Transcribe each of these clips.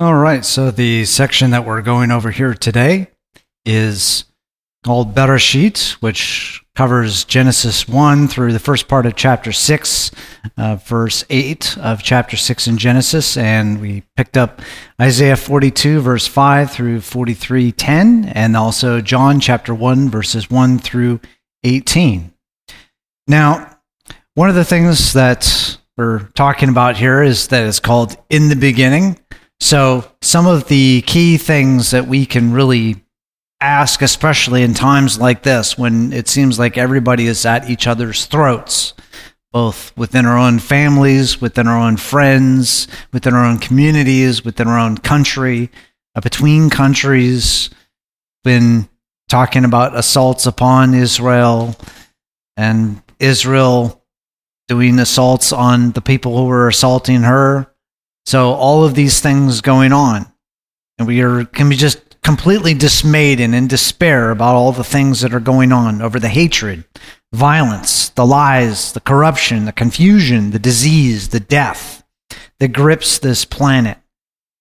All right, so the section that we're going over here today is called Better Bereshit, which covers Genesis 1 through the first part of chapter 6, uh, verse 8 of chapter 6 in Genesis. And we picked up Isaiah 42, verse 5 through 43, 10, and also John chapter 1, verses 1 through 18. Now, one of the things that we're talking about here is that it's called In the Beginning. So, some of the key things that we can really ask, especially in times like this when it seems like everybody is at each other's throats, both within our own families, within our own friends, within our own communities, within our own country, uh, between countries, been talking about assaults upon Israel and Israel doing assaults on the people who were assaulting her so all of these things going on, and we are can be just completely dismayed and in despair about all the things that are going on over the hatred, violence, the lies, the corruption, the confusion, the disease, the death that grips this planet.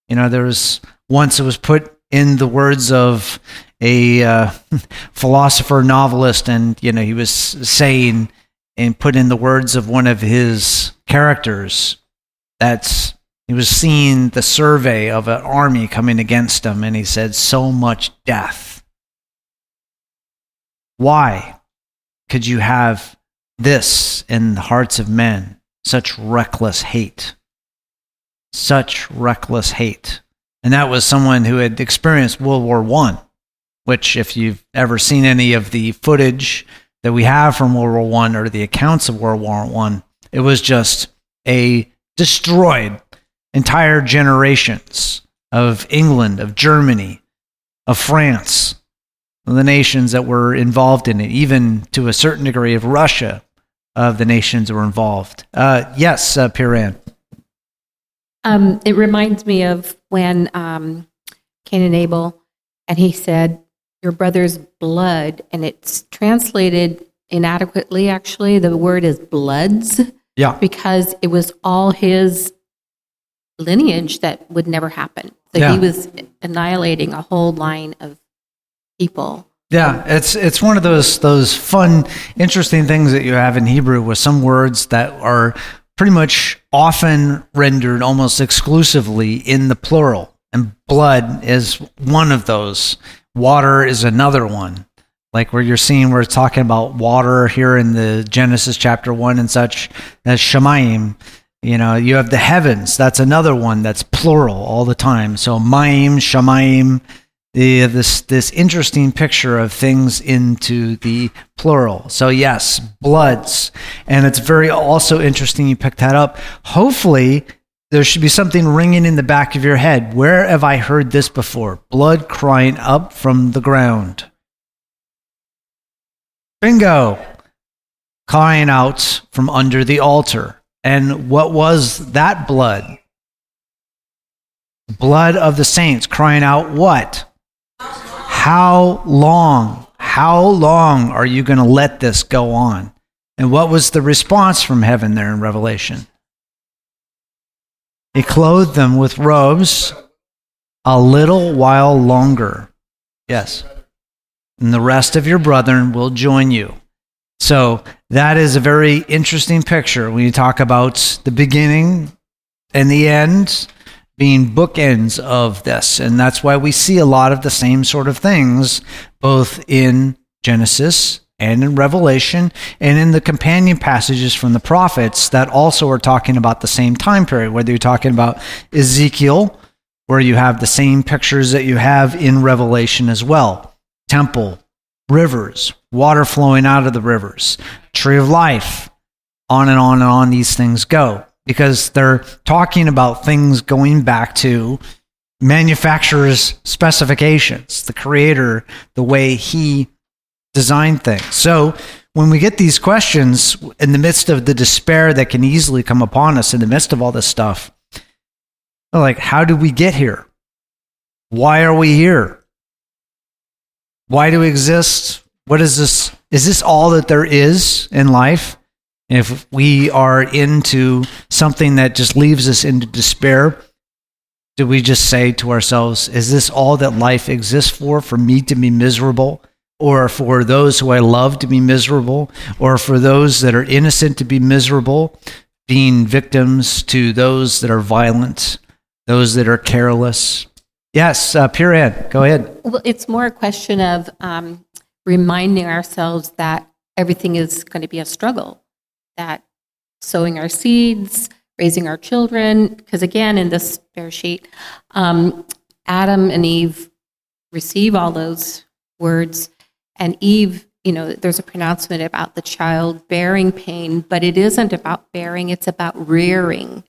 You know, there was once it was put in the words of a uh, philosopher novelist, and you know he was saying and put in the words of one of his characters. That's he was seeing the survey of an army coming against him, and he said, So much death. Why could you have this in the hearts of men? Such reckless hate. Such reckless hate. And that was someone who had experienced World War One, which, if you've ever seen any of the footage that we have from World War One or the accounts of World War One, it was just a destroyed entire generations of England, of Germany, of France, the nations that were involved in it, even to a certain degree of Russia, of the nations that were involved. Uh, yes, uh, Piran. Um, it reminds me of when um, Cain and Abel, and he said, Your brother's blood, and it's translated inadequately, actually. The word is bloods. Yeah. Because it was all his lineage that would never happen. So Yeah. he was annihilating a whole line of people. Yeah, it's it's one of those those fun, interesting things that you have in Hebrew with some words that are pretty much often rendered almost exclusively in the plural. And blood is one of those. Water is another one. Like where you're seeing we're talking about water here in the Genesis chapter one and such as Shamayim. You know, you have the heavens. That's another one that's plural all the time. So Mayim, Shamayim, the, this this interesting picture of things into the plural. So yes, bloods, and it's very also interesting you picked that up. Hopefully, there should be something ringing in the back of your head. Where have I heard this before? Blood crying up from the ground. Bingo, crying out from under the altar. And what was that blood? Blood of the saints crying out what? How long? How long are you going to let this go on? And what was the response from heaven there in Revelation? He clothed them with robes a little while longer. Yes. And the rest of your brethren will join you. So that is a very interesting picture when you talk about the beginning and the end being bookends of this. And that's why we see a lot of the same sort of things both in Genesis and in Revelation and in the companion passages from the prophets that also are talking about the same time period, whether you're talking about Ezekiel, where you have the same pictures that you have in Revelation as well temple, rivers, water flowing out of the rivers, tree of life, on and on and on these things go. because they're talking about things going back to manufacturer's specifications, the creator, the way he designed things. So when we get these questions in the midst of the despair that can easily come upon us in the midst of all this stuff, like, how did we get here? Why are we here? Why do we exist? What is this? Is this all that there is in life? If we are into something that just leaves us into despair, do we just say to ourselves, is this all that life exists for? For me to be miserable? Or for those who I love to be miserable? Or for those that are innocent to be miserable? Being victims to those that are violent, those that are careless? Yes, uh, go ahead. Well, it's more a question of um, reminding ourselves that everything is going to be a struggle, that sowing our seeds, raising our children, because again, in this Bereshit, um, Adam and Eve receive all those words, and Eve, you know, there's a pronouncement about the child bearing pain, but it isn't about bearing, it's about rearing.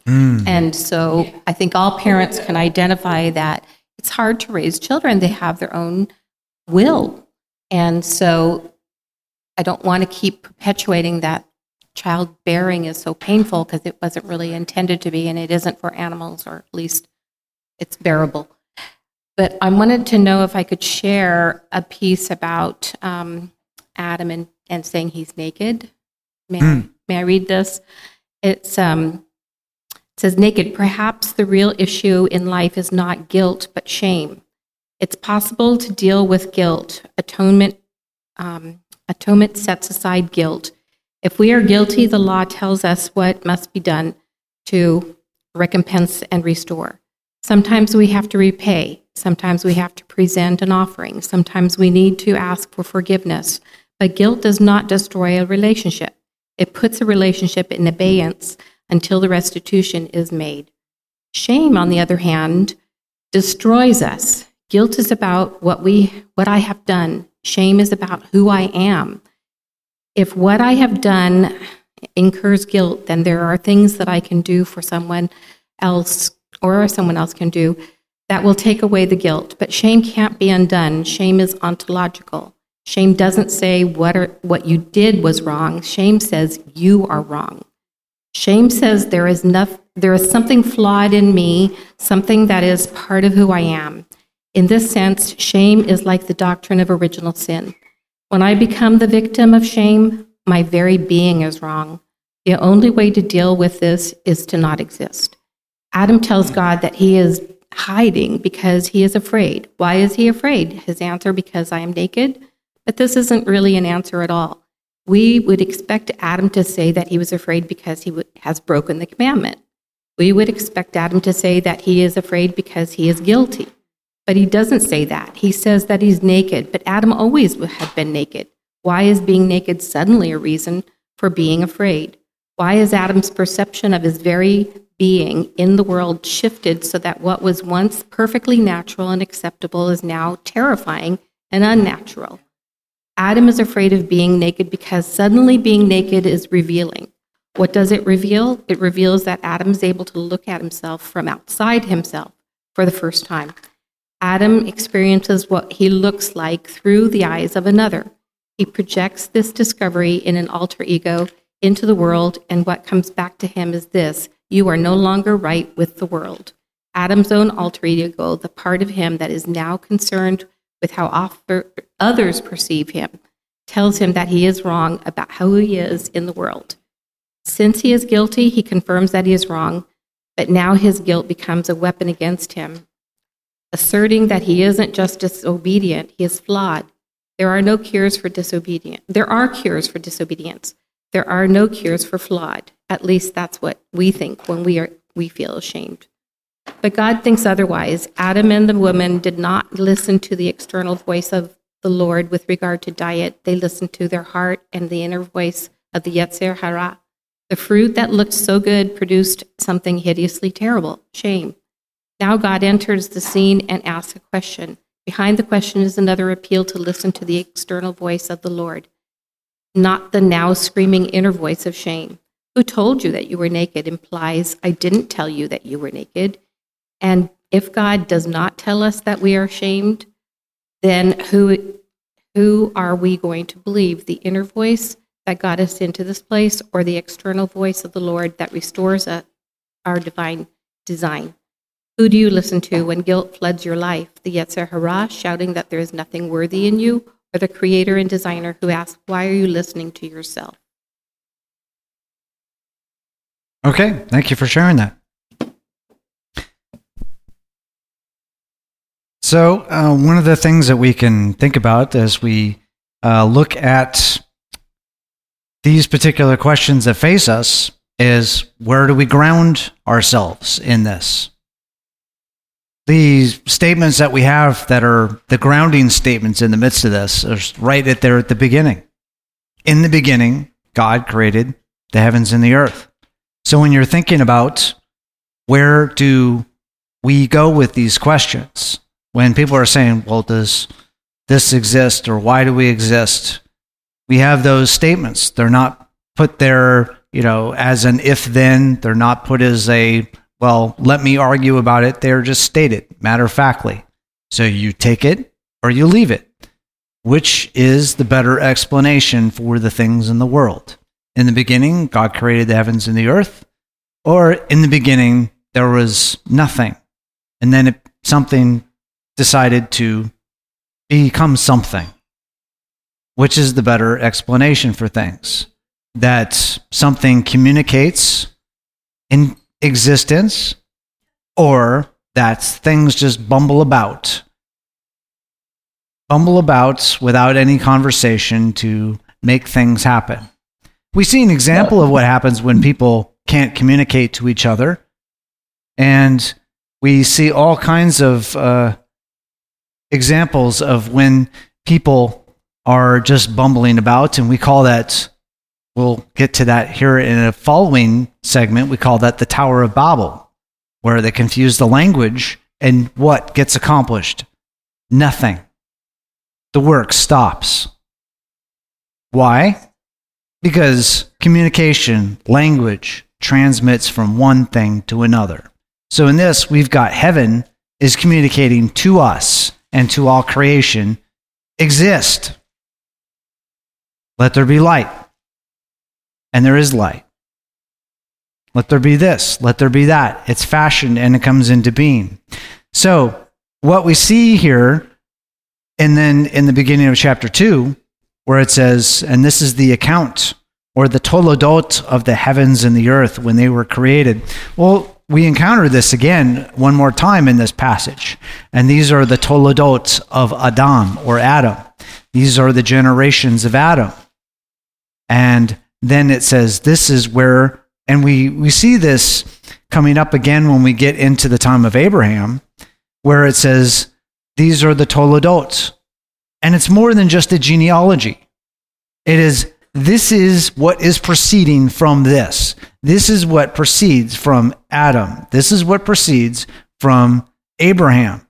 And so I think all parents can identify that it's hard to raise children, they have their own will. And so I don't want to keep perpetuating that childbearing is so painful because it wasn't really intended to be, and it isn't for animals, or at least it's bearable. But I wanted to know if I could share a piece about um, Adam and, and saying he's naked. May, I, may I read this? It's um, it says naked. Perhaps the real issue in life is not guilt, but shame. It's possible to deal with guilt. Atonement, um, atonement sets aside guilt. If we are guilty, the law tells us what must be done to recompense and restore. Sometimes we have to repay. Sometimes we have to present an offering. Sometimes we need to ask for forgiveness. But guilt does not destroy a relationship. It puts a relationship in abeyance until the restitution is made. Shame, on the other hand, destroys us. Guilt is about what we what I have done. Shame is about who I am. If what I have done incurs guilt, then there are things that I can do for someone else or someone else can do that will take away the guilt. But shame can't be undone. Shame is ontological. Shame doesn't say what, are, what you did was wrong. Shame says you are wrong. Shame says there is, enough, there is something flawed in me, something that is part of who I am. In this sense, shame is like the doctrine of original sin. When I become the victim of shame, my very being is wrong. The only way to deal with this is to not exist. Adam tells God that he is hiding because he is afraid. Why is he afraid? His answer, because I am naked. But this isn't really an answer at all. We would expect Adam to say that he was afraid because he has broken the commandment. We would expect Adam to say that he is afraid because he is guilty. But he doesn't say that. He says that he's naked, but Adam always had been naked. Why is being naked suddenly a reason for being afraid? Why is Adam's perception of his very being in the world shifted so that what was once perfectly natural and acceptable is now terrifying and unnatural? Adam is afraid of being naked because suddenly being naked is revealing. What does it reveal? It reveals that Adam is able to look at himself from outside himself for the first time. Adam experiences what he looks like through the eyes of another. He projects this discovery in an alter ego into the world, and what comes back to him is this you are no longer right with the world. Adam's own alter ego, the part of him that is now concerned with how others perceive him, tells him that he is wrong about how he is in the world. Since he is guilty, he confirms that he is wrong, but now his guilt becomes a weapon against him, asserting that he isn't just disobedient, he is flawed. There are no cures for disobedience. There are cures for disobedience. There are no cures for flawed. At least that's what we think when we are we feel ashamed. But God thinks otherwise. Adam and the woman did not listen to the external voice of the Lord with regard to diet. They listened to their heart and the inner voice of the Yetzer Hara. The fruit that looked so good produced something hideously terrible shame. Now God enters the scene and asks a question. Behind the question is another appeal to listen to the external voice of the Lord, not the now screaming inner voice of shame. Who told you that you were naked implies, I didn't tell you that you were naked. And if God does not tell us that we are shamed, then who, who are we going to believe? The inner voice that got us into this place or the external voice of the Lord that restores a, our divine design? Who do you listen to when guilt floods your life? The Yetzer Hara shouting that there is nothing worthy in you, or the creator and designer who asks, Why are you listening to yourself? Okay, thank you for sharing that. So, uh, one of the things that we can think about as we uh, look at these particular questions that face us is where do we ground ourselves in this? These statements that we have that are the grounding statements in the midst of this are right at there at the beginning. In the beginning, God created the heavens and the earth. So when you're thinking about where do we go with these questions, when people are saying, well, does this exist or why do we exist? We have those statements. They're not put there, you know, as an if then. They're not put as a well, let me argue about it. They're just stated matter of factly. So you take it or you leave it. Which is the better explanation for the things in the world? In the beginning, God created the heavens and the earth, or in the beginning, there was nothing. And then it, something decided to become something. Which is the better explanation for things? That something communicates in existence or that things just bumble about. Bumble about without any conversation to make things happen. We see an example of what happens when people can't communicate to each other. And we see all kinds of uh, examples of when people are just bumbling about, and we call that We'll get to that here in a following segment. We call that the Tower of Babel, where they confuse the language and what gets accomplished? Nothing. The work stops. Why? Because communication, language, transmits from one thing to another. So in this, we've got heaven is communicating to us and to all creation exist. Let there be light and there is light. Let there be this, let there be that. It's fashioned and it comes into being. So, what we see here, and then in the beginning of chapter 2, where it says, and this is the account or the toledot of the heavens and the earth when they were created. Well, we encounter this again one more time in this passage. And these are the toledot of Adam or Adam. These are the generations of Adam. And then it says this is where, and we, we see this coming up again when we get into the time of Abraham, where it says these are the Toledot. And it's more than just a genealogy. It is, this is what is proceeding from this. This is what proceeds from Adam. This is what proceeds from Abraham.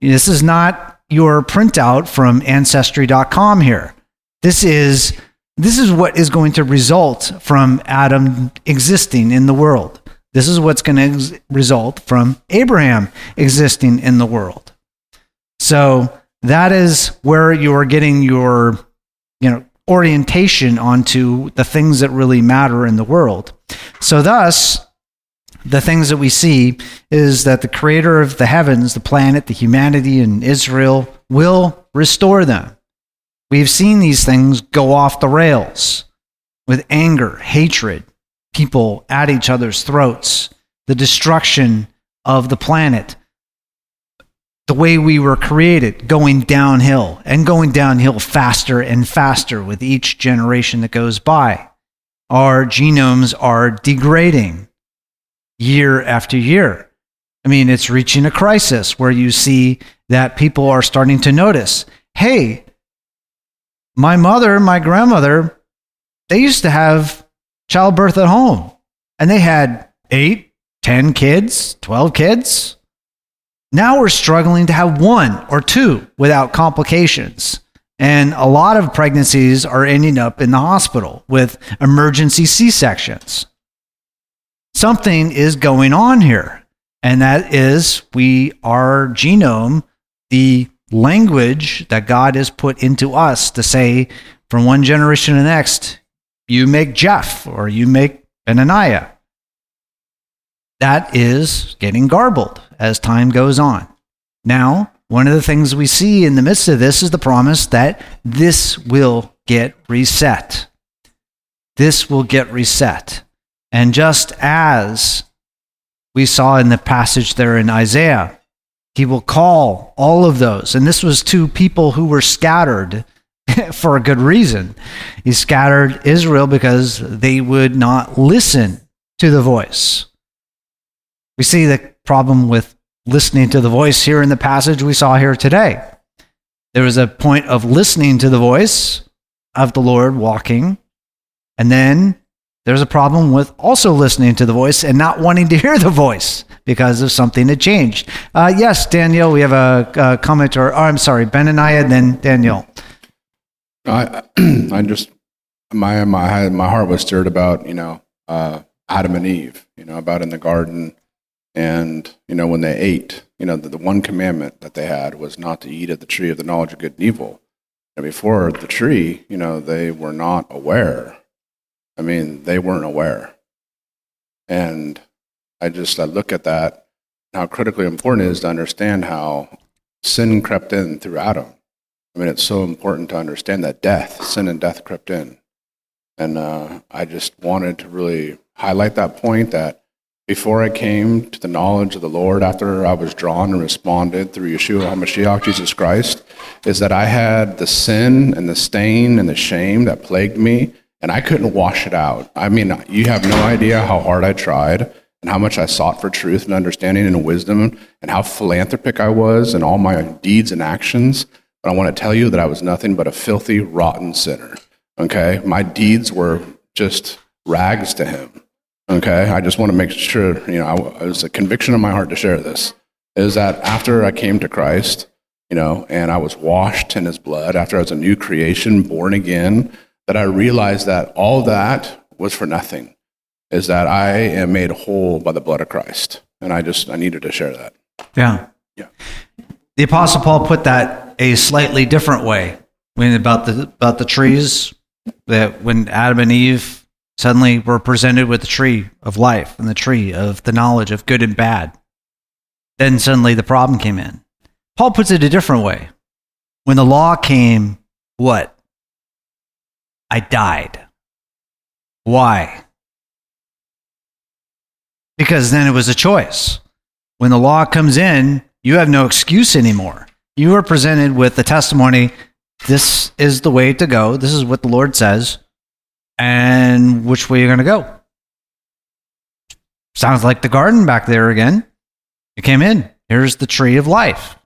This is not your printout from ancestry.com here. This is this is what is going to result from Adam existing in the world. This is what's going to ex- result from Abraham existing in the world. So that is where you are getting your, you know, orientation onto the things that really matter in the world. So thus, the things that we see is that the creator of the heavens, the planet, the humanity, and Israel will restore them. We've seen these things go off the rails with anger, hatred, people at each other's throats, the destruction of the planet, the way we were created, going downhill and going downhill faster and faster with each generation that goes by. Our genomes are degrading year after year. I mean, it's reaching a crisis where you see that people are starting to notice hey, my mother, my grandmother, they used to have childbirth at home and they had eight, ten kids, 12 kids. Now we're struggling to have one or two without complications. And a lot of pregnancies are ending up in the hospital with emergency C sections. Something is going on here, and that is we, our genome, the language that God has put into us to say from one generation to the next, you make Jeff or you make Benaniah. That is getting garbled as time goes on. Now, one of the things we see in the midst of this is the promise that this will get reset. This will get reset. And just as we saw in the passage there in Isaiah, he will call all of those. And this was to people who were scattered for a good reason. He scattered Israel because they would not listen to the voice. We see the problem with listening to the voice here in the passage we saw here today. There was a point of listening to the voice of the Lord walking, and then there's a problem with also listening to the voice and not wanting to hear the voice because of something that changed. Uh, yes, Daniel, we have a, a comment, or oh, I'm sorry, Benaniah, and I then Daniel. I, I just my my my heart was stirred about you know uh, Adam and Eve, you know about in the garden and, you know, when they ate, you know, the, the one commandment that they had was not to eat of the tree of the knowledge of good and evil. And before the tree, you know, they were not aware. I mean, they weren't aware. And I just I look at that, how critically important it is to understand how sin crept in through Adam. I mean, it's so important to understand that death, sin and death crept in. And uh, I just wanted to really highlight that point that before I came to the knowledge of the Lord, after I was drawn and responded through Yeshua HaMashiach, Jesus Christ, is that I had the sin and the stain and the shame that plagued me, and I couldn't wash it out. I mean, you have no idea how hard I tried and how much I sought for truth and understanding and wisdom and how philanthropic I was in all my deeds and actions. But I want to tell you that I was nothing but a filthy, rotten sinner. Okay? My deeds were just rags to him. Okay, I just want to make sure, you know, it was a conviction in my heart to share this. Is that after I came to Christ, you know, and I was washed in his blood, after I was a new creation, born again, that I realized that all that was for nothing. Is that I am made whole by the blood of Christ. And I just, I needed to share that. Yeah. Yeah. The Apostle Paul put that a slightly different way when about the about the trees that when Adam and Eve Suddenly, we're presented with the tree of life and the tree of the knowledge of good and bad. Then suddenly the problem came in. Paul puts it a different way. When the law came, what? I died. Why? Because then it was a choice. When the law comes in, you have no excuse anymore. You are presented with the testimony this is the way to go. This is what the Lord says and which way are you're going to go. Sounds like the garden back there again. You came in. Here's the tree of life.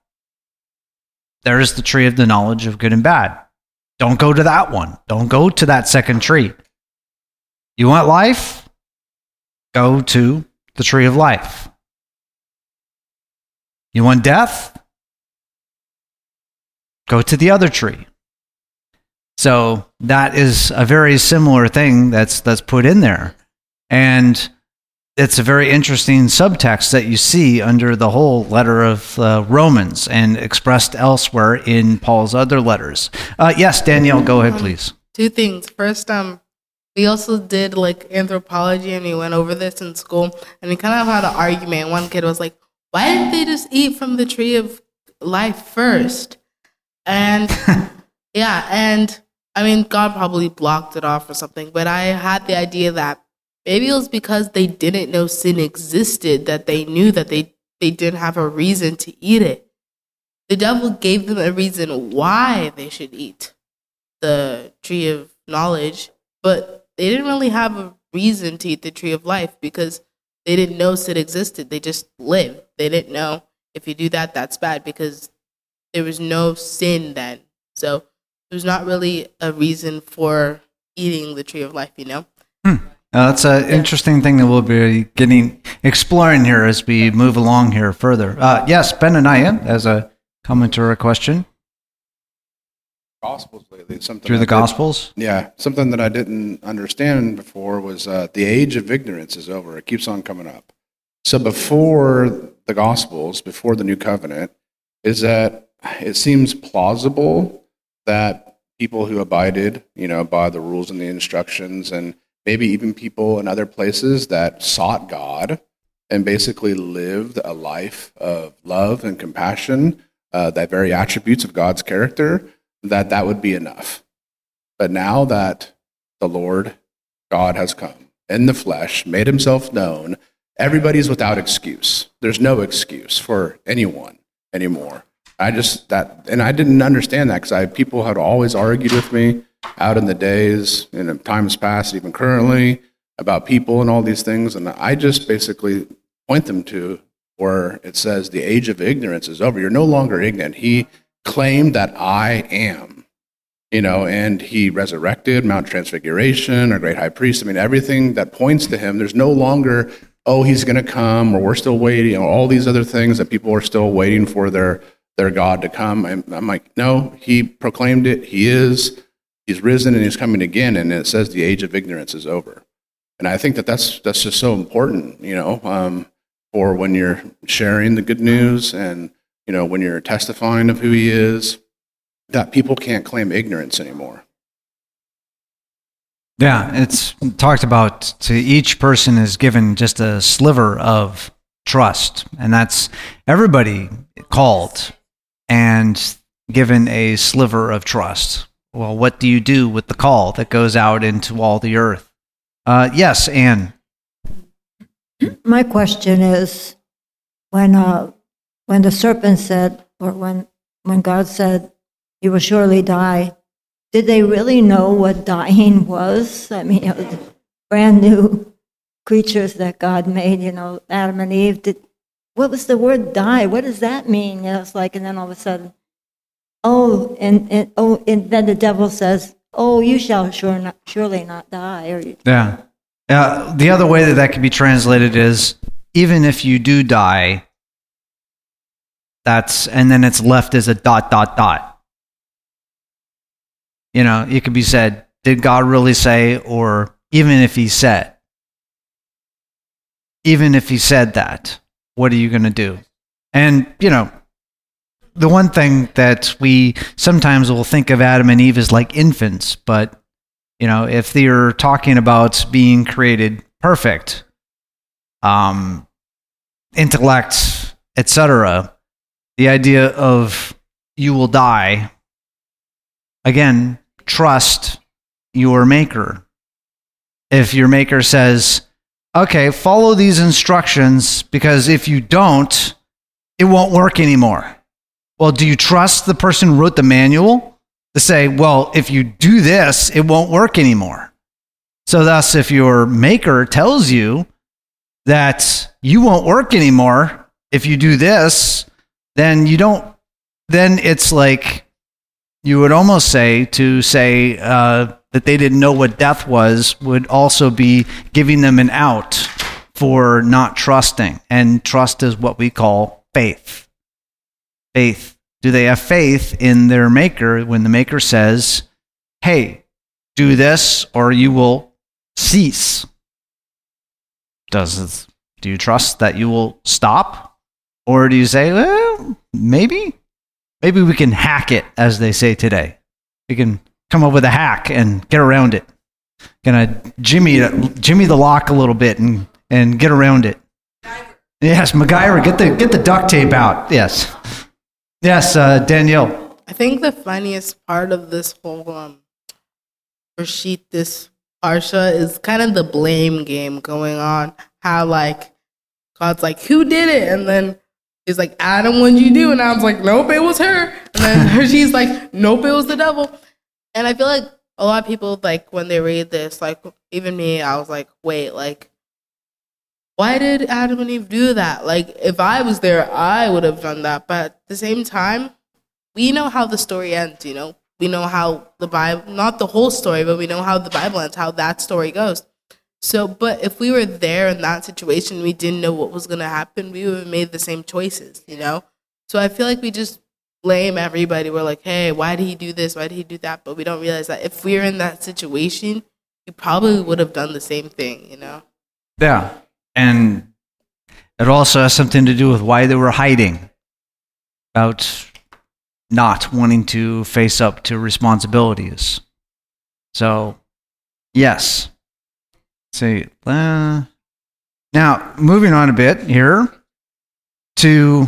There's the tree of the knowledge of good and bad. Don't go to that one. Don't go to that second tree. You want life? Go to the tree of life. You want death? Go to the other tree. So that is a very similar thing that's that's put in there, and it's a very interesting subtext that you see under the whole letter of uh, Romans and expressed elsewhere in Paul's other letters. Uh, yes, Danielle, go ahead, please. Two things. First, um, we also did like anthropology, and we went over this in school, and we kind of had an argument. One kid was like, "Why didn't they just eat from the tree of life first? And yeah, and I mean, God probably blocked it off or something, but I had the idea that maybe it was because they didn't know sin existed that they knew that they, they didn't have a reason to eat it. The devil gave them a reason why they should eat the tree of knowledge, but they didn't really have a reason to eat the tree of life because they didn't know sin existed. They just lived. They didn't know if you do that, that's bad because there was no sin then. So there's not really a reason for eating the tree of life, you know? Hmm. Uh, that's an yeah. interesting thing that we'll be getting exploring here as we move along here further. Uh, yes, Benaniah, as a comment or a question. Gospels lately. Something through I the did- Gospels. Yeah, something that I didn't understand before was uh, the age of ignorance is over. It keeps on coming up. So before the Gospels, before the New Covenant, is that it seems plausible that people who abided, you know, by the rules and the instructions, and maybe even people in other places that sought God and basically lived a life of love and compassion, uh, that very attributes of God's character, that that would be enough. But now that the Lord God has come in the flesh, made himself known, everybody's without excuse. There's no excuse for anyone anymore. I just that and I didn't understand that because I people had always argued with me out in the days and in times past, even currently, about people and all these things. And I just basically point them to where it says the age of ignorance is over. You're no longer ignorant. He claimed that I am you know, and he resurrected Mount Transfiguration, our great high priest. I mean, everything that points to him, there's no longer, oh, he's going to come, or we're still waiting, or all these other things that people are still waiting for their, their God to come. I'm, I'm like, no, he proclaimed it. He is. He's risen and he's coming again. And it says the age of ignorance is over. And I think that that's, that's just so important, you know, um, for when you're sharing the good news and, you know, when you're testifying of who he is that people can't claim ignorance anymore. Yeah, it's talked about to each person is given just a sliver of trust, and that's everybody called and given a sliver of trust. Well, what do you do with the call that goes out into all the earth? Uh, yes, Anne. My question is, when uh, when the serpent said, or when when God said, "You will surely die," did they really know what dying was? I mean, know, brand new creatures that God made, you know, Adam and Eve. Did what was the word "die"? What does that mean? You know, it's like, and then all of a sudden, oh, and, and oh, and then the devil says, "Oh, you shall sure not, surely not die," or you- Yeah. The other way that that could be translated is even if you do die, that's, and then it's left as a dot, dot, dot. You know, it could be said, did God really say, or even if he said, even if he said that, what are you going to do? And, you know, the one thing that we sometimes will think of Adam and Eve as like infants, but you know, if they're talking about being created perfect, um, intellect, etc., the idea of you will die, again, trust your maker. If your maker says, okay, follow these instructions because if you don't, it won't work anymore. Well, do you trust the person who wrote the manual? to say, well, if you do this, it won't work anymore. So, thus, if your maker tells you that you won't work anymore if you do this, then you don't, then it's like you would almost say to say uh, that they didn't know what death was, would also be giving them an out for not trusting. And trust is what we call faith. Faith do they have faith in their maker when the maker says, hey, do this or you will cease? Does do you trust that you will stop? Or do you say, well, maybe? Maybe we can hack it, as they say today. We can come up with a hack and get around it. Gonna Jimmy Jimmy the lock a little bit and, and get around it. Yes, MacGyver, get the get the duct tape out. Yes. Yes, uh, Danielle. I think the funniest part of this whole um Rashid this parsha, is kind of the blame game going on. How like God's like, who did it? And then he's like, Adam, what'd you do? And I was like, nope, it was her. And then she's like, nope, it was the devil. And I feel like a lot of people like when they read this, like even me, I was like, wait, like why did Adam and Eve do that? Like, if I was there, I would have done that. But at the same time, we know how the story ends, you know? We know how the Bible, not the whole story, but we know how the Bible ends, how that story goes. So, but if we were there in that situation, we didn't know what was going to happen, we would have made the same choices, you know? So I feel like we just blame everybody. We're like, hey, why did he do this? Why did he do that? But we don't realize that if we're in that situation, you probably would have done the same thing, you know? Yeah. And it also has something to do with why they were hiding about not wanting to face up to responsibilities. So, yes. See, uh, now moving on a bit here to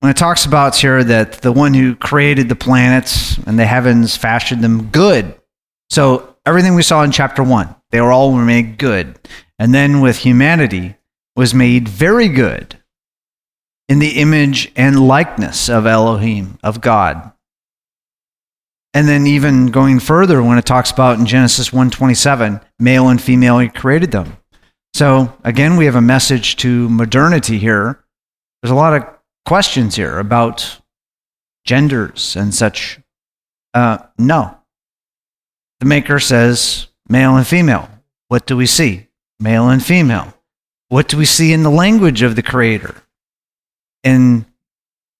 when it talks about here that the one who created the planets and the heavens fashioned them good. So everything we saw in chapter one, they were all made good. And then with humanity was made very good in the image and likeness of Elohim, of God. And then even going further when it talks about in Genesis 1:27, male and female he created them. So again, we have a message to modernity here. There's a lot of questions here about genders and such. Uh, no. The maker says male and female. What do we see? Male and female. What do we see in the language of the creator? In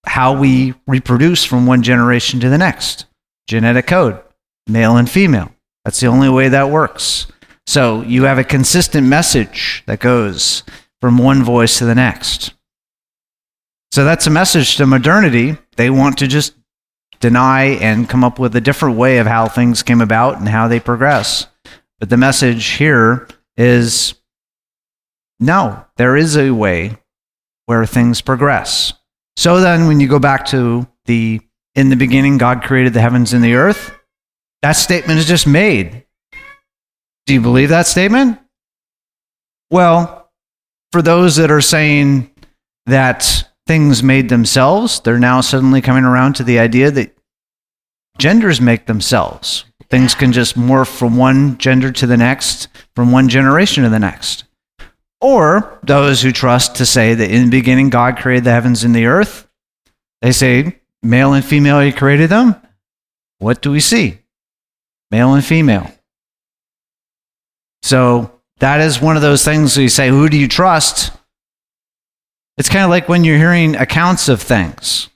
how we reproduce from one generation to the next. Genetic code, male and female. That's the only way that works. So you have a consistent message that goes from one voice to the next. So that's a message to modernity. They want to just deny and come up with a different way of how things came about and how they progress. But the message here is no, there is a way where things progress. So then, when you go back to the in the beginning, God created the heavens and the earth, that statement is just made. Do you believe that statement? Well, for those that are saying that things made themselves, they're now suddenly coming around to the idea that genders make themselves. Things can just morph from one gender to the next, from one generation to the next. Or those who trust to say that in the beginning God created the heavens and the earth, they say male and female he created them. What do we see? Male and female. So that is one of those things you say, who do you trust? It's kind of like when you're hearing accounts of things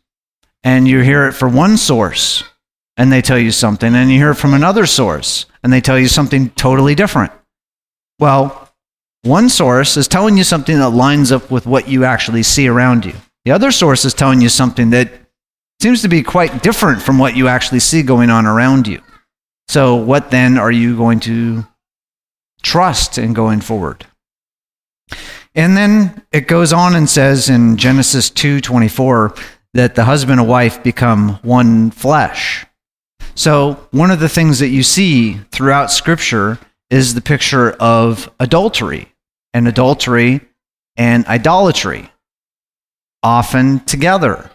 and you hear it from one source and they tell you something, and you hear it from another source and they tell you something totally different. Well, one source is telling you something that lines up with what you actually see around you. The other source is telling you something that seems to be quite different from what you actually see going on around you. So, what then are you going to trust in going forward? And then it goes on and says in Genesis 2:24 that the husband and wife become one flesh. So, one of the things that you see throughout scripture is the picture of adultery and adultery and idolatry often together.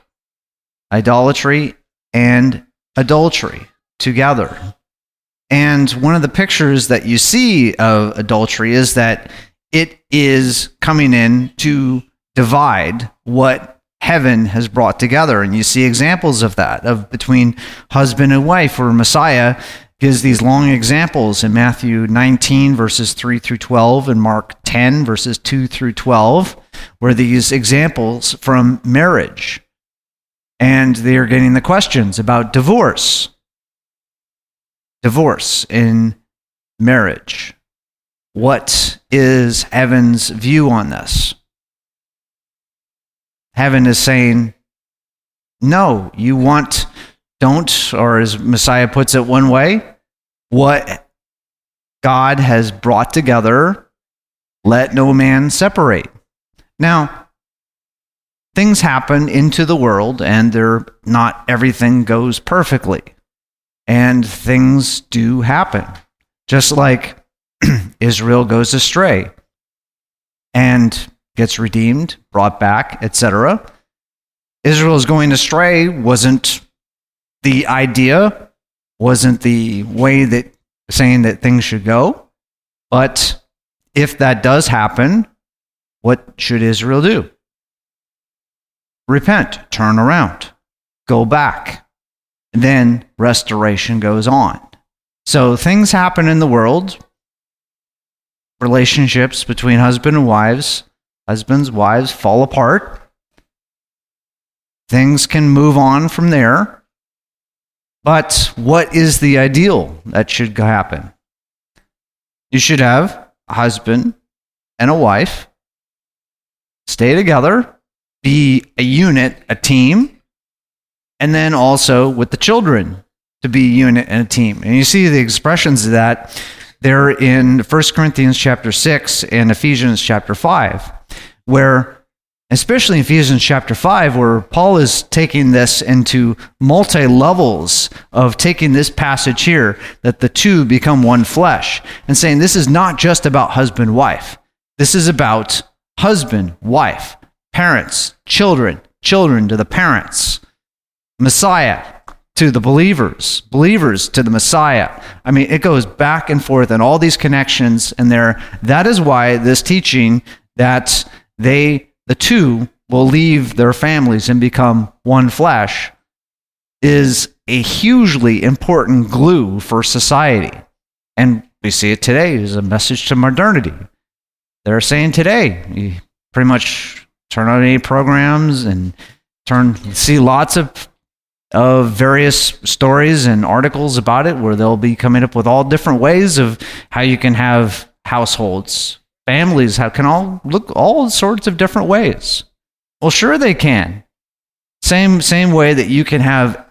Idolatry and adultery together. And one of the pictures that you see of adultery is that it is coming in to divide what heaven has brought together. And you see examples of that, of between husband and wife, where Messiah gives these long examples in Matthew 19, verses 3 through 12, and Mark 10, verses 2 through 12, where these examples from marriage. And they are getting the questions about divorce. Divorce in marriage. What is heaven's view on this? Heaven is saying, no, you want, don't, or as Messiah puts it one way, what God has brought together, let no man separate. Now, things happen into the world, and they're not everything goes perfectly. And things do happen. Just like Israel goes astray and gets redeemed, brought back, etc. Israel's going astray wasn't the idea, wasn't the way that saying that things should go. But if that does happen, what should Israel do? Repent, turn around, go back. Then restoration goes on. So things happen in the world, relationships between husband and wives, husbands, wives fall apart. Things can move on from there. But what is the ideal that should happen? You should have a husband and a wife, stay together, be a unit, a team, and then also with the children to be a unit and a team. And you see the expressions of that there in 1 Corinthians chapter 6 and Ephesians chapter 5, where especially in Ephesians chapter 5, where Paul is taking this into multi levels of taking this passage here, that the two become one flesh, and saying this is not just about husband wife. This is about husband, wife, parents, children, children to the parents, Messiah to the believers, believers to the Messiah. I mean, it goes back and forth and all these connections and there. That is why this teaching that they, the two, will leave their families and become one flesh is a hugely important glue for society. And we see it today as a message to modernity. They're saying today, you pretty much turn on any programs and turn see lots of of various stories and articles about it where they'll be coming up with all different ways of how you can have households families how can all look all sorts of different ways well sure they can same same way that you can have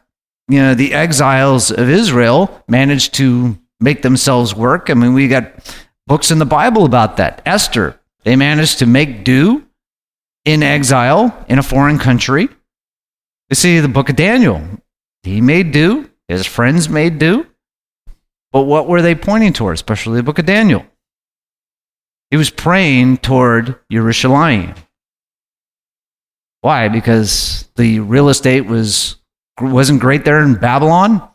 you know the exiles of israel manage to make themselves work i mean we got books in the bible about that esther they managed to make do in exile in a foreign country you see the book of Daniel. He made do, his friends made do. But what were they pointing toward, especially the book of Daniel? He was praying toward Jerusalem. Why? Because the real estate was wasn't great there in Babylon.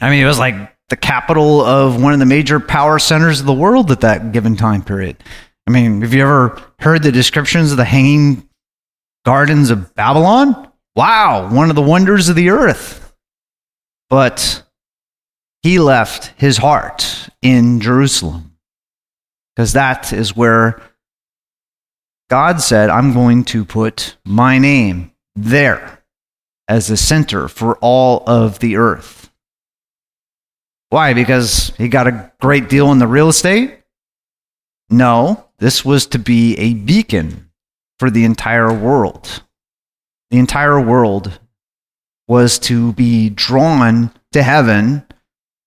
I mean, it was like the capital of one of the major power centers of the world at that given time period. I mean, have you ever heard the descriptions of the hanging gardens of Babylon? Wow, one of the wonders of the earth. But he left his heart in Jerusalem because that is where God said, I'm going to put my name there as the center for all of the earth. Why? Because he got a great deal in the real estate? No, this was to be a beacon for the entire world the entire world was to be drawn to heaven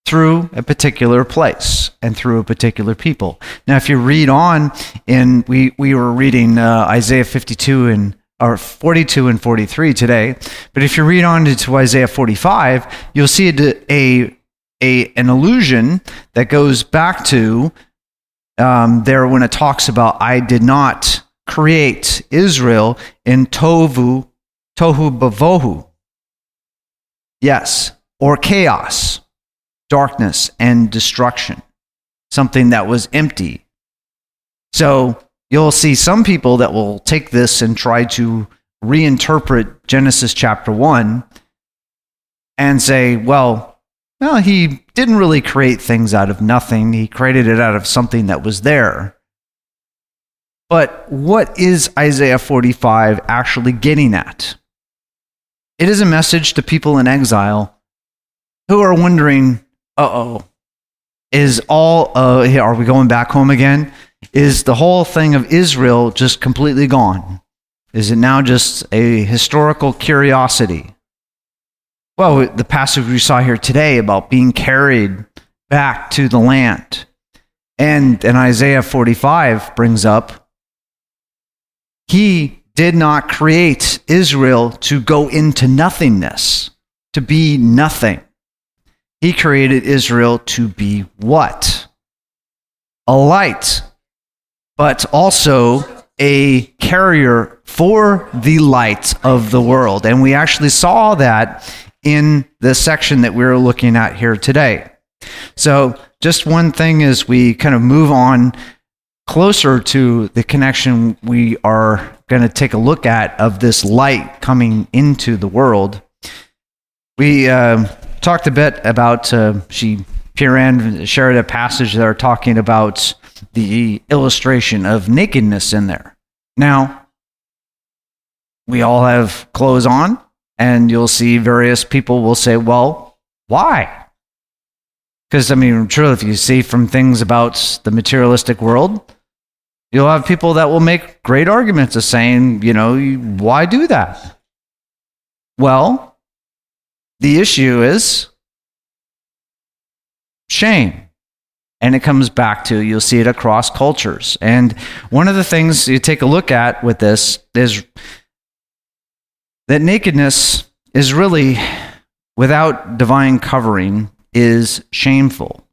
through a particular place and through a particular people. Now, if you read on, in we we were reading uh, Isaiah 52 and or 42 and 43 today, but if you read on to Isaiah 45, you'll see a, a, a an allusion that goes back to um, there when it talks about I did not create Israel in tovu tohu bavohu. Yes, or chaos, darkness, and destruction, something that was empty. So you'll see some people that will take this and try to reinterpret Genesis chapter 1 and say, well, well, he didn't really create things out of nothing. He created it out of something that was there. But what is Isaiah 45 actually getting at? It is a message to people in exile who are wondering, uh oh, is all, uh, are we going back home again? Is the whole thing of Israel just completely gone? Is it now just a historical curiosity? Well, the passage we saw here today about being carried back to the land. And in Isaiah 45 brings up, he did not create Israel to go into nothingness, to be nothing. He created Israel to be what? A light, but also a carrier for the light of the world. And we actually saw that in the section that we're looking at here today. So, just one thing as we kind of move on closer to the connection we are going to take a look at of this light coming into the world. We uh, talked a bit about, uh, she, Piran shared a passage there talking about the illustration of nakedness in there. Now, we all have clothes on, and you'll see various people will say, well, Why? Because, I mean, truly, if you see from things about the materialistic world, you'll have people that will make great arguments of saying, you know, why do that? Well, the issue is shame. And it comes back to, you'll see it across cultures. And one of the things you take a look at with this is that nakedness is really, without divine covering, is shameful.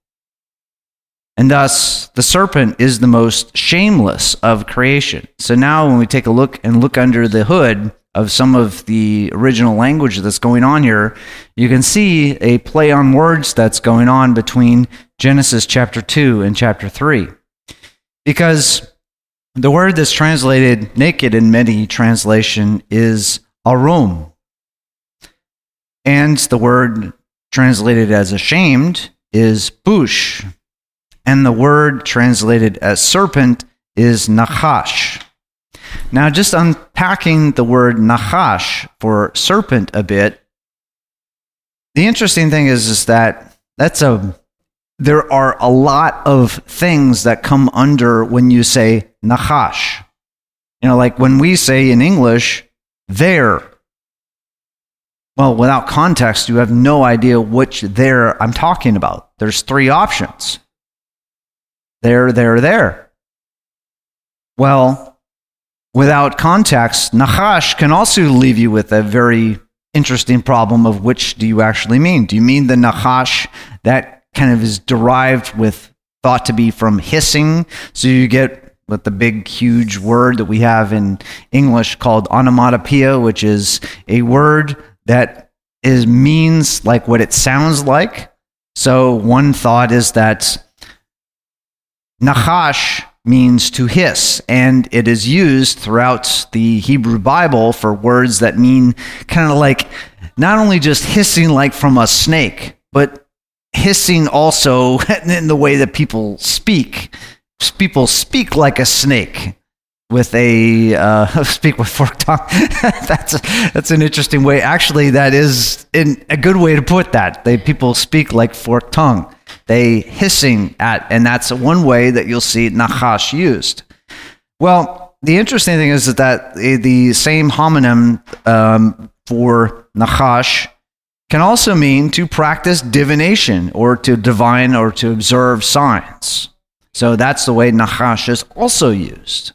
And thus, the serpent is the most shameless of creation. So now, when we take a look and look under the hood of some of the original language that's going on here, you can see a play on words that's going on between Genesis chapter 2 and chapter 3. Because the word that's translated naked in many translation is arum. And the word translated as ashamed is bush. And the word translated as serpent is nachash. Now, just unpacking the word nachash for serpent a bit, the interesting thing is, is that that's a there are a lot of things that come under when you say nachash. You know, like when we say in English, there. Well, without context, you have no idea which there I'm talking about. There's three options there, there, there. Well, without context, Nachash can also leave you with a very interesting problem of which do you actually mean? Do you mean the Nachash that kind of is derived with thought to be from hissing? So you get with the big, huge word that we have in English called onomatopoeia, which is a word that is means like what it sounds like. So one thought is that Nachash means to hiss, and it is used throughout the Hebrew Bible for words that mean kind of like not only just hissing like from a snake, but hissing also in the way that people speak. People speak like a snake with a uh, speak with forked tongue. that's a, that's an interesting way. Actually, that is in, a good way to put that. They people speak like forked tongue they hissing at, and that's one way that you'll see nachash used. Well, the interesting thing is that the same homonym um, for nachash can also mean to practice divination or to divine or to observe signs. So that's the way nachash is also used.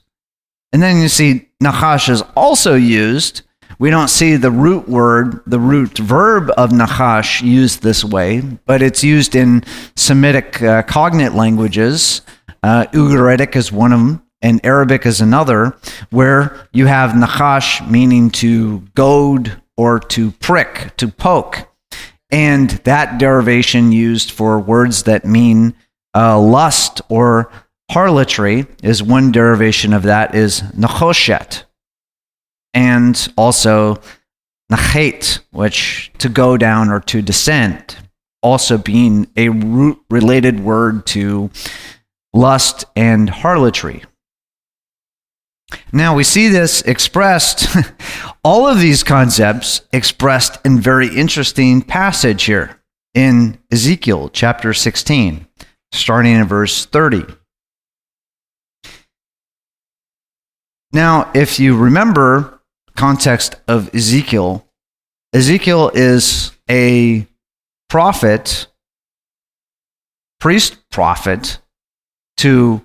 And then you see nachash is also used we don't see the root word, the root verb of nachash used this way, but it's used in Semitic uh, cognate languages. Uh, Ugaritic is one of them, and Arabic is another, where you have nachash meaning to goad or to prick, to poke. And that derivation used for words that mean uh, lust or harlotry is one derivation of that is nachoshet and also nachet, which to go down or to descend, also being a root related word to lust and harlotry. Now we see this expressed, all of these concepts expressed in very interesting passage here in Ezekiel chapter 16, starting in verse 30. Now, if you remember context of Ezekiel, Ezekiel is a prophet, priest prophet, to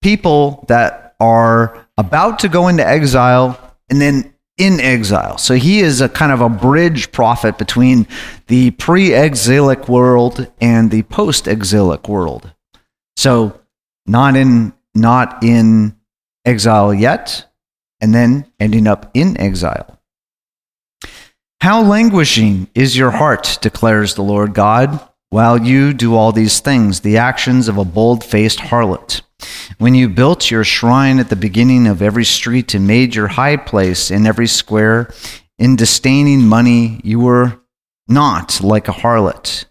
people that are about to go into exile and then in exile. So he is a kind of a bridge prophet between the pre exilic world and the post exilic world. So not in not in exile yet, and then ending up in exile. How languishing is your heart, declares the Lord God, while you do all these things, the actions of a bold faced harlot. When you built your shrine at the beginning of every street and made your high place in every square, in disdaining money, you were not like a harlot.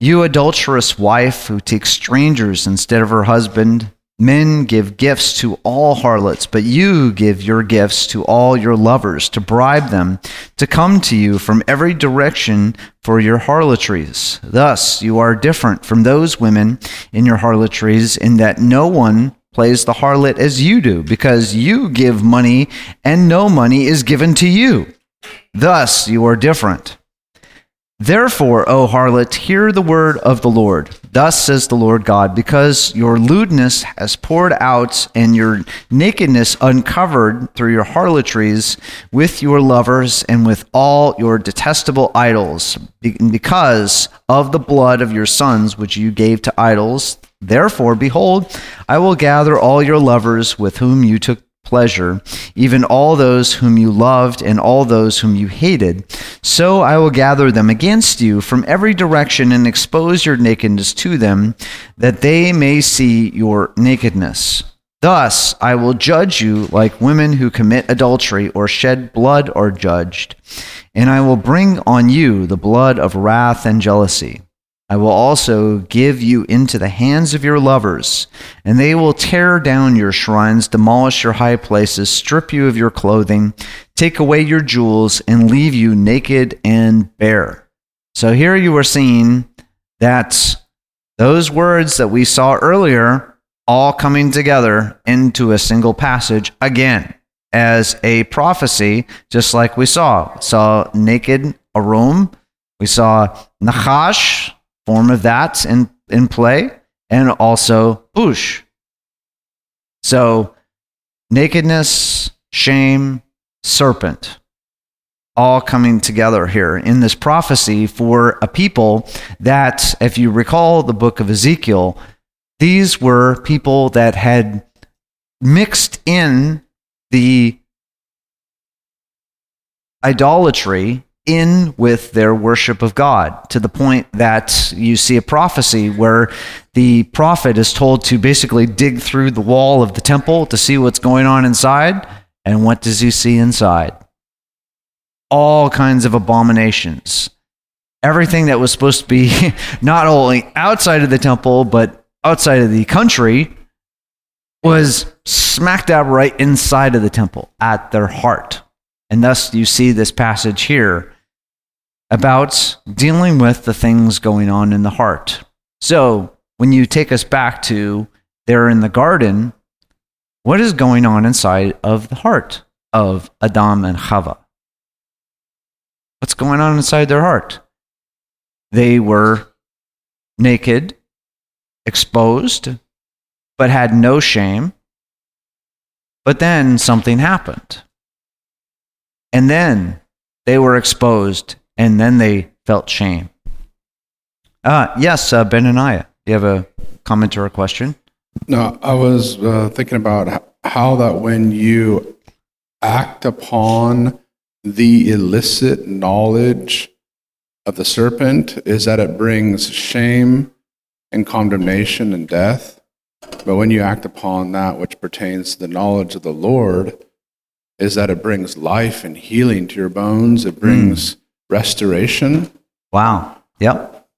You adulterous wife who takes strangers instead of her husband, Men give gifts to all harlots, but you give your gifts to all your lovers to bribe them to come to you from every direction for your harlotries. Thus, you are different from those women in your harlotries in that no one plays the harlot as you do, because you give money and no money is given to you. Thus, you are different. Therefore, O harlot, hear the word of the Lord. Thus says the Lord God, because your lewdness has poured out and your nakedness uncovered through your harlotries with your lovers and with all your detestable idols, because of the blood of your sons which you gave to idols. Therefore, behold, I will gather all your lovers with whom you took pleasure, even all those whom you loved and all those whom you hated. So I will gather them against you from every direction and expose your nakedness to them, that they may see your nakedness. Thus I will judge you like women who commit adultery or shed blood are judged, and I will bring on you the blood of wrath and jealousy. I will also give you into the hands of your lovers, and they will tear down your shrines, demolish your high places, strip you of your clothing, take away your jewels, and leave you naked and bare. So here you are seeing that those words that we saw earlier all coming together into a single passage again as a prophecy, just like we saw. We saw naked Arum, we saw Nachash, form of that in, in play, and also bush. So, nakedness, shame, serpent, all coming together here in this prophecy for a people that, if you recall the book of Ezekiel, these were people that had mixed in the idolatry in with their worship of God to the point that you see a prophecy where the prophet is told to basically dig through the wall of the temple to see what's going on inside. And what does he see inside? All kinds of abominations. Everything that was supposed to be not only outside of the temple, but outside of the country was smack dab right inside of the temple at their heart. And thus you see this passage here about dealing with the things going on in the heart. So when you take us back to there in the garden, what is going on inside of the heart of Adam and Chava? What's going on inside their heart? They were naked, exposed, but had no shame. But then something happened. And then they were exposed, and then they felt shame. Uh, yes, uh, Benaniah, you have a comment or a question? No, I was uh, thinking about how that when you act upon the illicit knowledge of the serpent, is that it brings shame and condemnation and death. But when you act upon that which pertains to the knowledge of the Lord, is that it brings life and healing to your bones. It brings mm. restoration. Wow. Yep.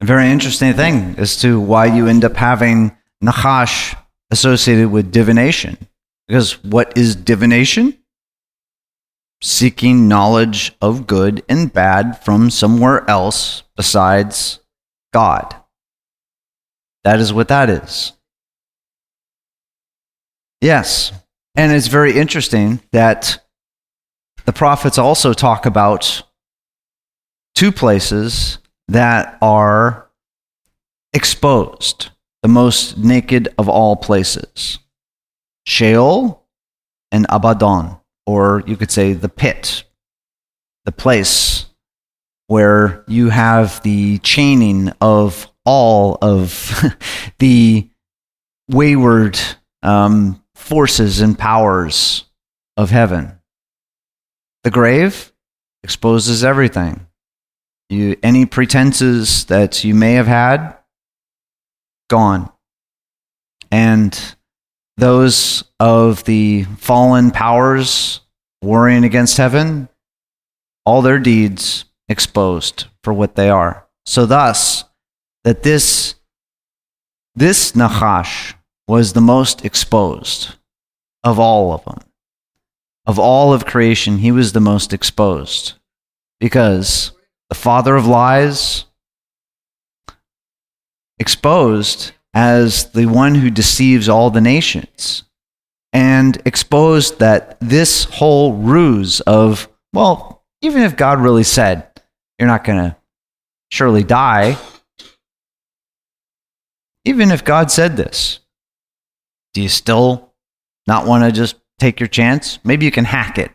A very interesting thing as to why you end up having Nachash associated with divination. Because what is divination? Seeking knowledge of good and bad from somewhere else besides God. That is what that is. Yes, and it's very interesting that the prophets also talk about two places that are exposed, the most naked of all places Sheol and Abaddon, or you could say the pit, the place where you have the chaining of all of the wayward um, forces and powers of heaven. The grave exposes everything. You, any pretenses that you may have had, gone. And those of the fallen powers warring against heaven, all their deeds exposed for what they are. So, thus, that this, this Nachash was the most exposed of all of them. Of all of creation, he was the most exposed because the father of lies, exposed as the one who deceives all the nations, and exposed that this whole ruse of, well, even if God really said, you're not going to surely die, even if God said this, do you still not want to just take your chance? Maybe you can hack it,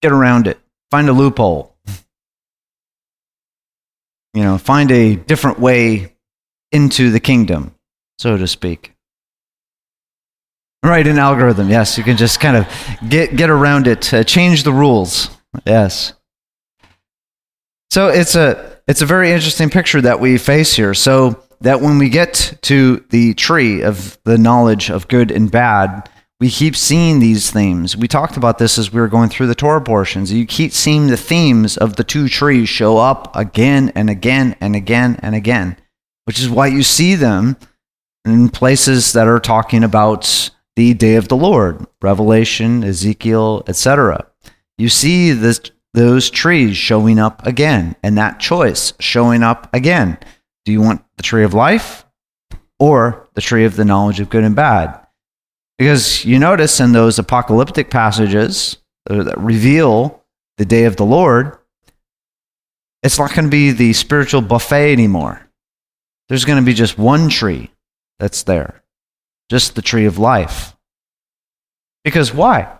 get around it, find a loophole, you know, find a different way into the kingdom, so to speak. Right, an algorithm. Yes, you can just kind of get get around it, uh, change the rules. Yes. So it's a it's a very interesting picture that we face here. So that when we get to the tree of the knowledge of good and bad, we keep seeing these themes. We talked about this as we were going through the Torah portions. You keep seeing the themes of the two trees show up again and again and again and again, which is why you see them in places that are talking about the day of the Lord, Revelation, Ezekiel, etc. You see this, those trees showing up again, and that choice showing up again. Do you want the tree of life or the tree of the knowledge of good and bad? Because you notice in those apocalyptic passages that reveal the day of the Lord, it's not going to be the spiritual buffet anymore. There's going to be just one tree that's there, just the tree of life. Because why?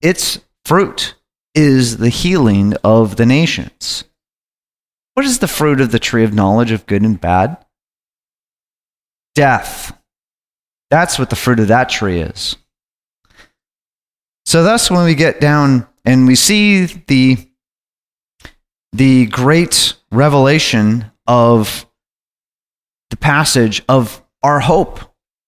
Its fruit is the healing of the nations. What is the fruit of the tree of knowledge of good and bad? Death. That's what the fruit of that tree is. So thus when we get down and we see the the great revelation of the passage of our hope,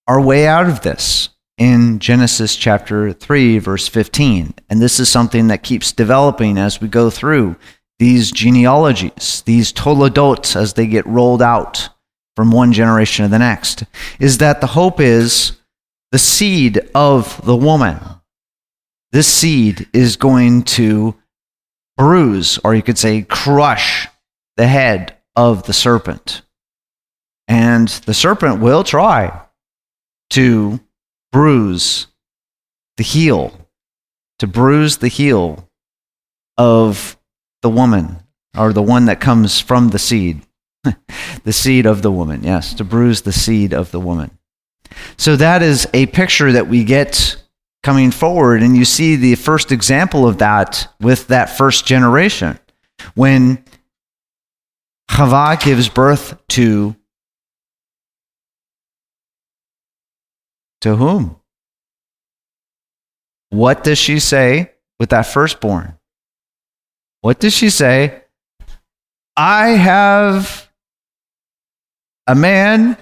our way out of this in Genesis chapter 3 verse 15. And this is something that keeps developing as we go through these genealogies, these toledot as they get rolled out from one generation to the next, is that the hope is the seed of the woman. This seed is going to bruise, or you could say crush, the head of the serpent. And the serpent will try to bruise the heel, to bruise the heel of the woman, or the one that comes from the seed. the seed of the woman, yes, to bruise the seed of the woman. So that is a picture that we get coming forward, and you see the first example of that with that first generation. When Chava gives birth to to whom? What does she say with that firstborn? What does she say? I have a man.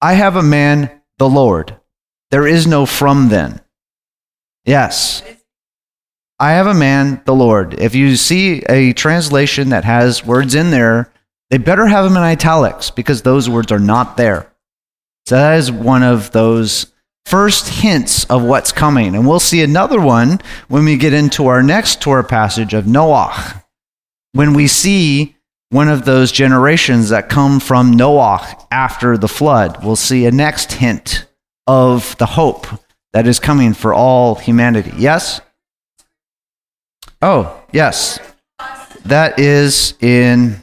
I have a man, the Lord. There is no from then. Yes. I have a man, the Lord. If you see a translation that has words in there, they better have them in italics because those words are not there. So that is one of those first hints of what's coming. And we'll see another one when we get into our next Torah passage of Noah. When we see one of those generations that come from Noah after the flood, we'll see a next hint of the hope that is coming for all humanity. Yes? Oh, yes. That is in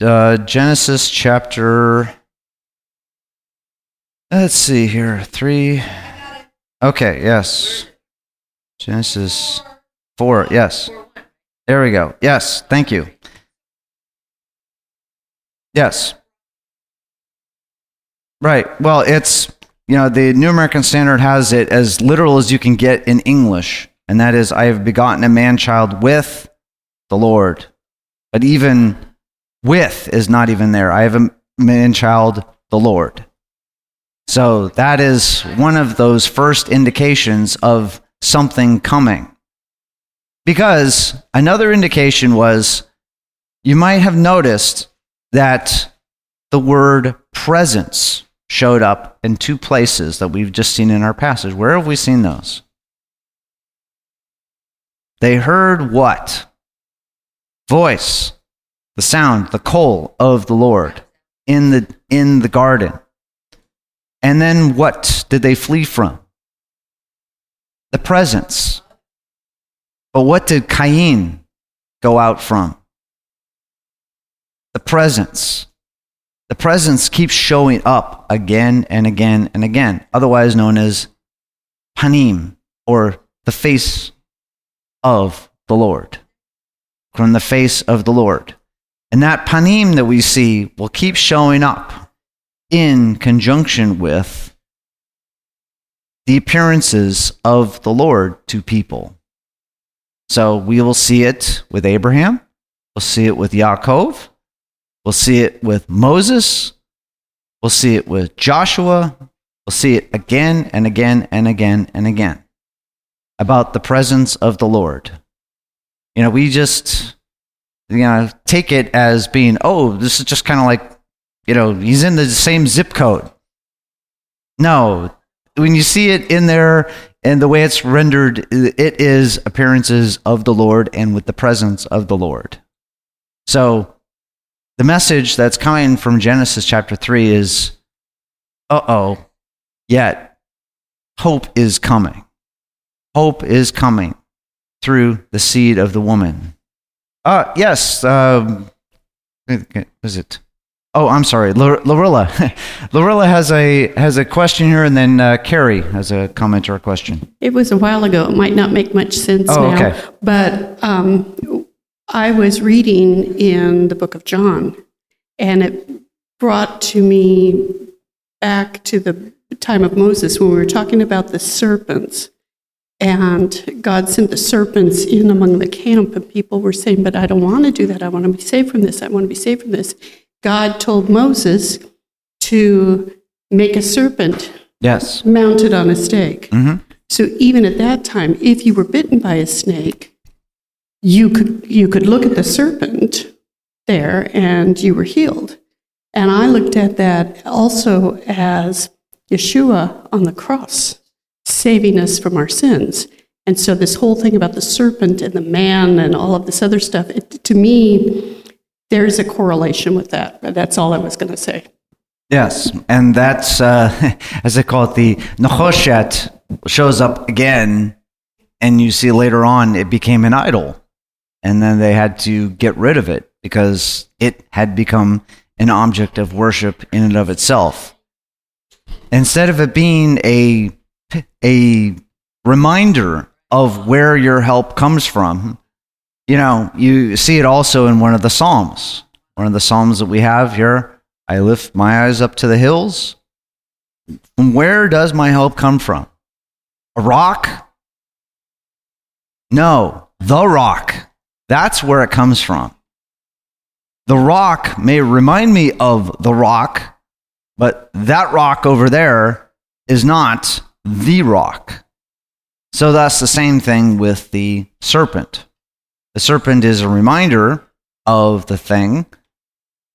uh, Genesis chapter Let's see here. Three. Okay, yes. Genesis 4. Yes. There we go. Yes, thank you. Yes. Right. Well, it's, you know, the New American Standard has it as literal as you can get in English, and that is, I have begotten a man child with the Lord. But even with is not even there. I have a man child, the Lord. So that is one of those first indications of something coming. Because another indication was you might have noticed that the word presence showed up in two places that we've just seen in our passage. Where have we seen those? They heard what? Voice, the sound, the call of the Lord in the, in the garden. And then what did they flee from? The presence. But what did Cain go out from? The presence. The presence keeps showing up again and again and again, otherwise known as panim, or the face of the Lord. From the face of the Lord. And that panim that we see will keep showing up in conjunction with the appearances of the Lord to people. So we will see it with Abraham, we'll see it with Yaakov, we'll see it with Moses, we'll see it with Joshua, we'll see it again and again and again and again about the presence of the Lord. You know, we just you know take it as being, oh, this is just kind of like, you know, he's in the same zip code. No, when you see it in there and the way it's rendered, it is appearances of the Lord and with the presence of the Lord. So the message that's coming from Genesis chapter 3 is uh oh, yet hope is coming. Hope is coming through the seed of the woman. Uh, yes. Um, is it? Oh, I'm sorry, Lorilla. Lorilla has a has a question here, and then uh, Carrie has a comment or a question. It was a while ago. It might not make much sense oh, now. Okay. But um, I was reading in the book of John, and it brought to me back to the time of Moses when we were talking about the serpents and God sent the serpents in among the camp, and people were saying, But I don't want to do that. I want to be saved from this. I want to be saved from this. God told Moses to make a serpent yes. mounted on a stake. Mm-hmm. So even at that time, if you were bitten by a snake, you could, you could look at the serpent there and you were healed. And I looked at that also as Yeshua on the cross saving us from our sins. And so, this whole thing about the serpent and the man and all of this other stuff, it, to me, there's a correlation with that. That's all I was going to say. Yes, and that's, uh, as I call it, the Nechoshet shows up again, and you see later on it became an idol. And then they had to get rid of it because it had become an object of worship in and of itself. Instead of it being a a reminder of where your help comes from. You know, you see it also in one of the Psalms. One of the Psalms that we have here I lift my eyes up to the hills. From where does my help come from? A rock? No, the rock. That's where it comes from. The rock may remind me of the rock, but that rock over there is not the rock. So that's the same thing with the serpent. The serpent is a reminder of the thing,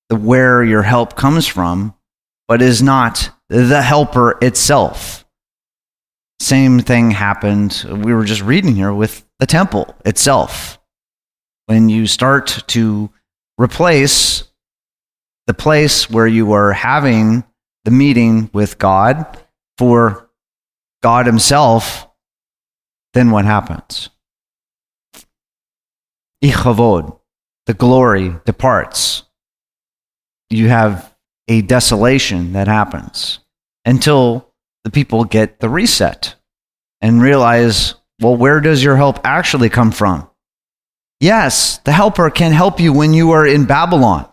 the where your help comes from, but is not the helper itself. Same thing happened, we were just reading here with the temple itself. When you start to replace the place where you are having the meeting with God for God Himself, then what happens? Ichavod, the glory departs. You have a desolation that happens until the people get the reset and realize, well, where does your help actually come from? Yes, the helper can help you when you are in Babylon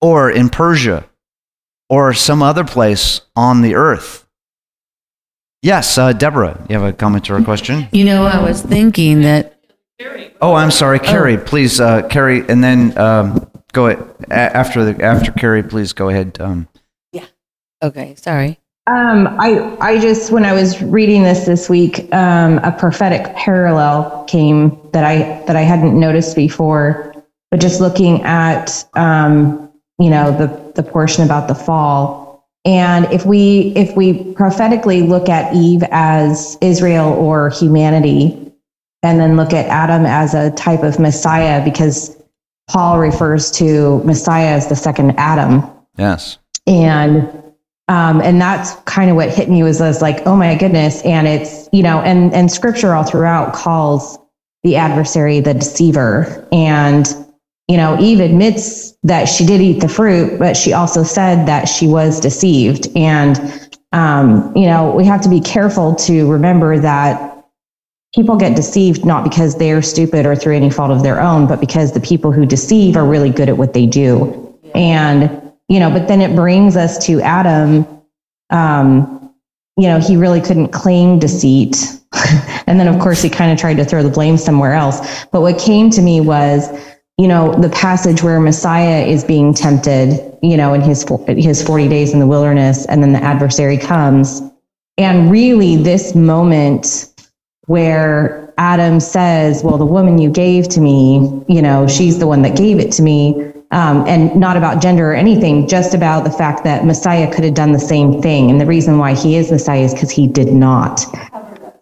or in Persia or some other place on the earth. Yes, uh, Deborah, you have a comment or a question? You know, I was thinking that. Oh, I'm sorry, Carrie. Oh. Please, uh, Carrie, and then um, go ahead. after the after Carrie. Please go ahead. Um, yeah. Okay. Sorry. Um, I I just when I was reading this this week, um, a prophetic parallel came that I that I hadn't noticed before. but just looking at, um, you know, the, the portion about the fall. And if we, if we prophetically look at Eve as Israel or humanity, and then look at Adam as a type of Messiah, because Paul refers to Messiah as the second Adam. Yes. And um, and that's kind of what hit me was, was like, oh my goodness. And it's, you know, and and scripture all throughout calls the adversary the deceiver. And, you know, Eve admits that she did eat the fruit, but she also said that she was deceived. And um, you know, we have to be careful to remember that people get deceived not because they're stupid or through any fault of their own, but because the people who deceive are really good at what they do. And you know, but then it brings us to Adam. Um, you know, he really couldn't claim deceit. and then, of course, he kind of tried to throw the blame somewhere else. But what came to me was, you know, the passage where Messiah is being tempted, you know, in his, his 40 days in the wilderness, and then the adversary comes. And really, this moment where Adam says, Well, the woman you gave to me, you know, she's the one that gave it to me um, and not about gender or anything, just about the fact that Messiah could have done the same thing. And the reason why he is Messiah is because he did not.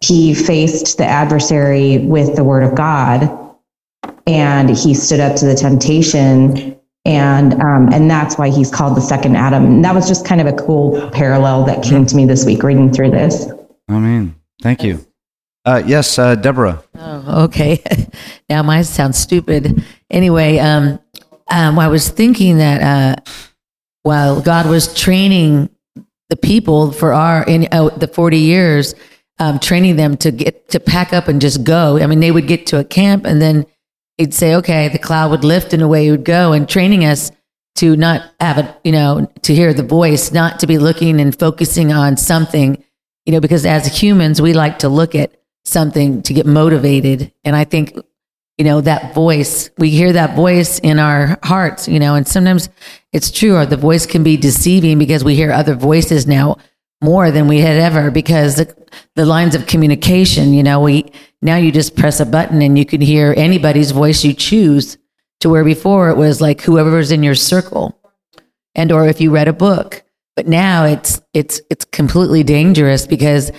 He faced the adversary with the word of God and he stood up to the temptation. And um, and that's why he's called the second Adam. And that was just kind of a cool parallel that came to me this week reading through this. I mean, thank you. Uh, yes, uh, Deborah. Oh, okay. now mine sounds stupid. Anyway, um, um, I was thinking that uh, while God was training the people for our in uh, the 40 years, um, training them to get to pack up and just go. I mean, they would get to a camp and then he'd say, okay, the cloud would lift and away he would go and training us to not have it, you know, to hear the voice, not to be looking and focusing on something, you know, because as humans, we like to look at something to get motivated. And I think you know, that voice. We hear that voice in our hearts, you know, and sometimes it's true, or the voice can be deceiving because we hear other voices now more than we had ever because the, the lines of communication, you know, we now you just press a button and you can hear anybody's voice you choose to where before it was like whoever's in your circle and or if you read a book. But now it's it's it's completely dangerous because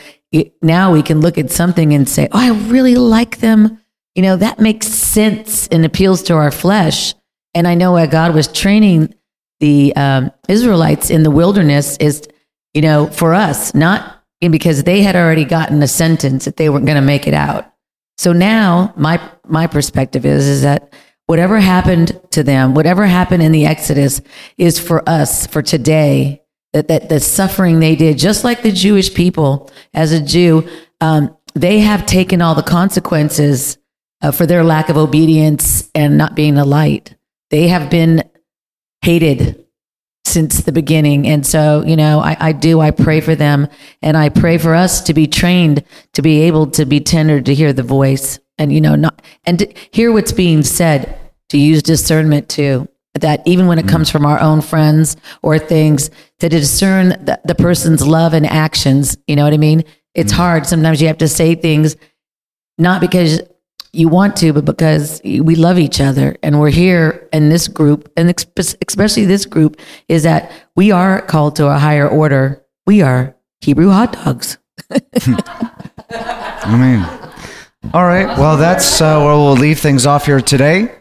now we can look at something and say, "Oh, I really like them." you know, that makes sense and appeals to our flesh. And I know why God was training the um, Israelites in the wilderness is, you know, for us, not because they had already gotten a sentence that they weren't going to make it out. So now my my perspective is is that whatever happened to them, whatever happened in the Exodus, is for us for today. That that the suffering they did, just like the Jewish people, as a Jew, um, they have taken all the consequences uh, for their lack of obedience and not being a light. They have been hated since the beginning. And so, you know, I, I do, I pray for them and I pray for us to be trained to be able to be tender to hear the voice and, you know, not, and hear what's being said, to use discernment too. That even when it comes from our own friends or things, to discern the, the person's love and actions, you know what I mean? It's hard. Sometimes you have to say things not because you want to, but because we love each other and we're here in this group, and especially this group, is that we are called to a higher order. We are Hebrew hot dogs. I mean, all right. Well, that's uh, where we'll leave things off here today.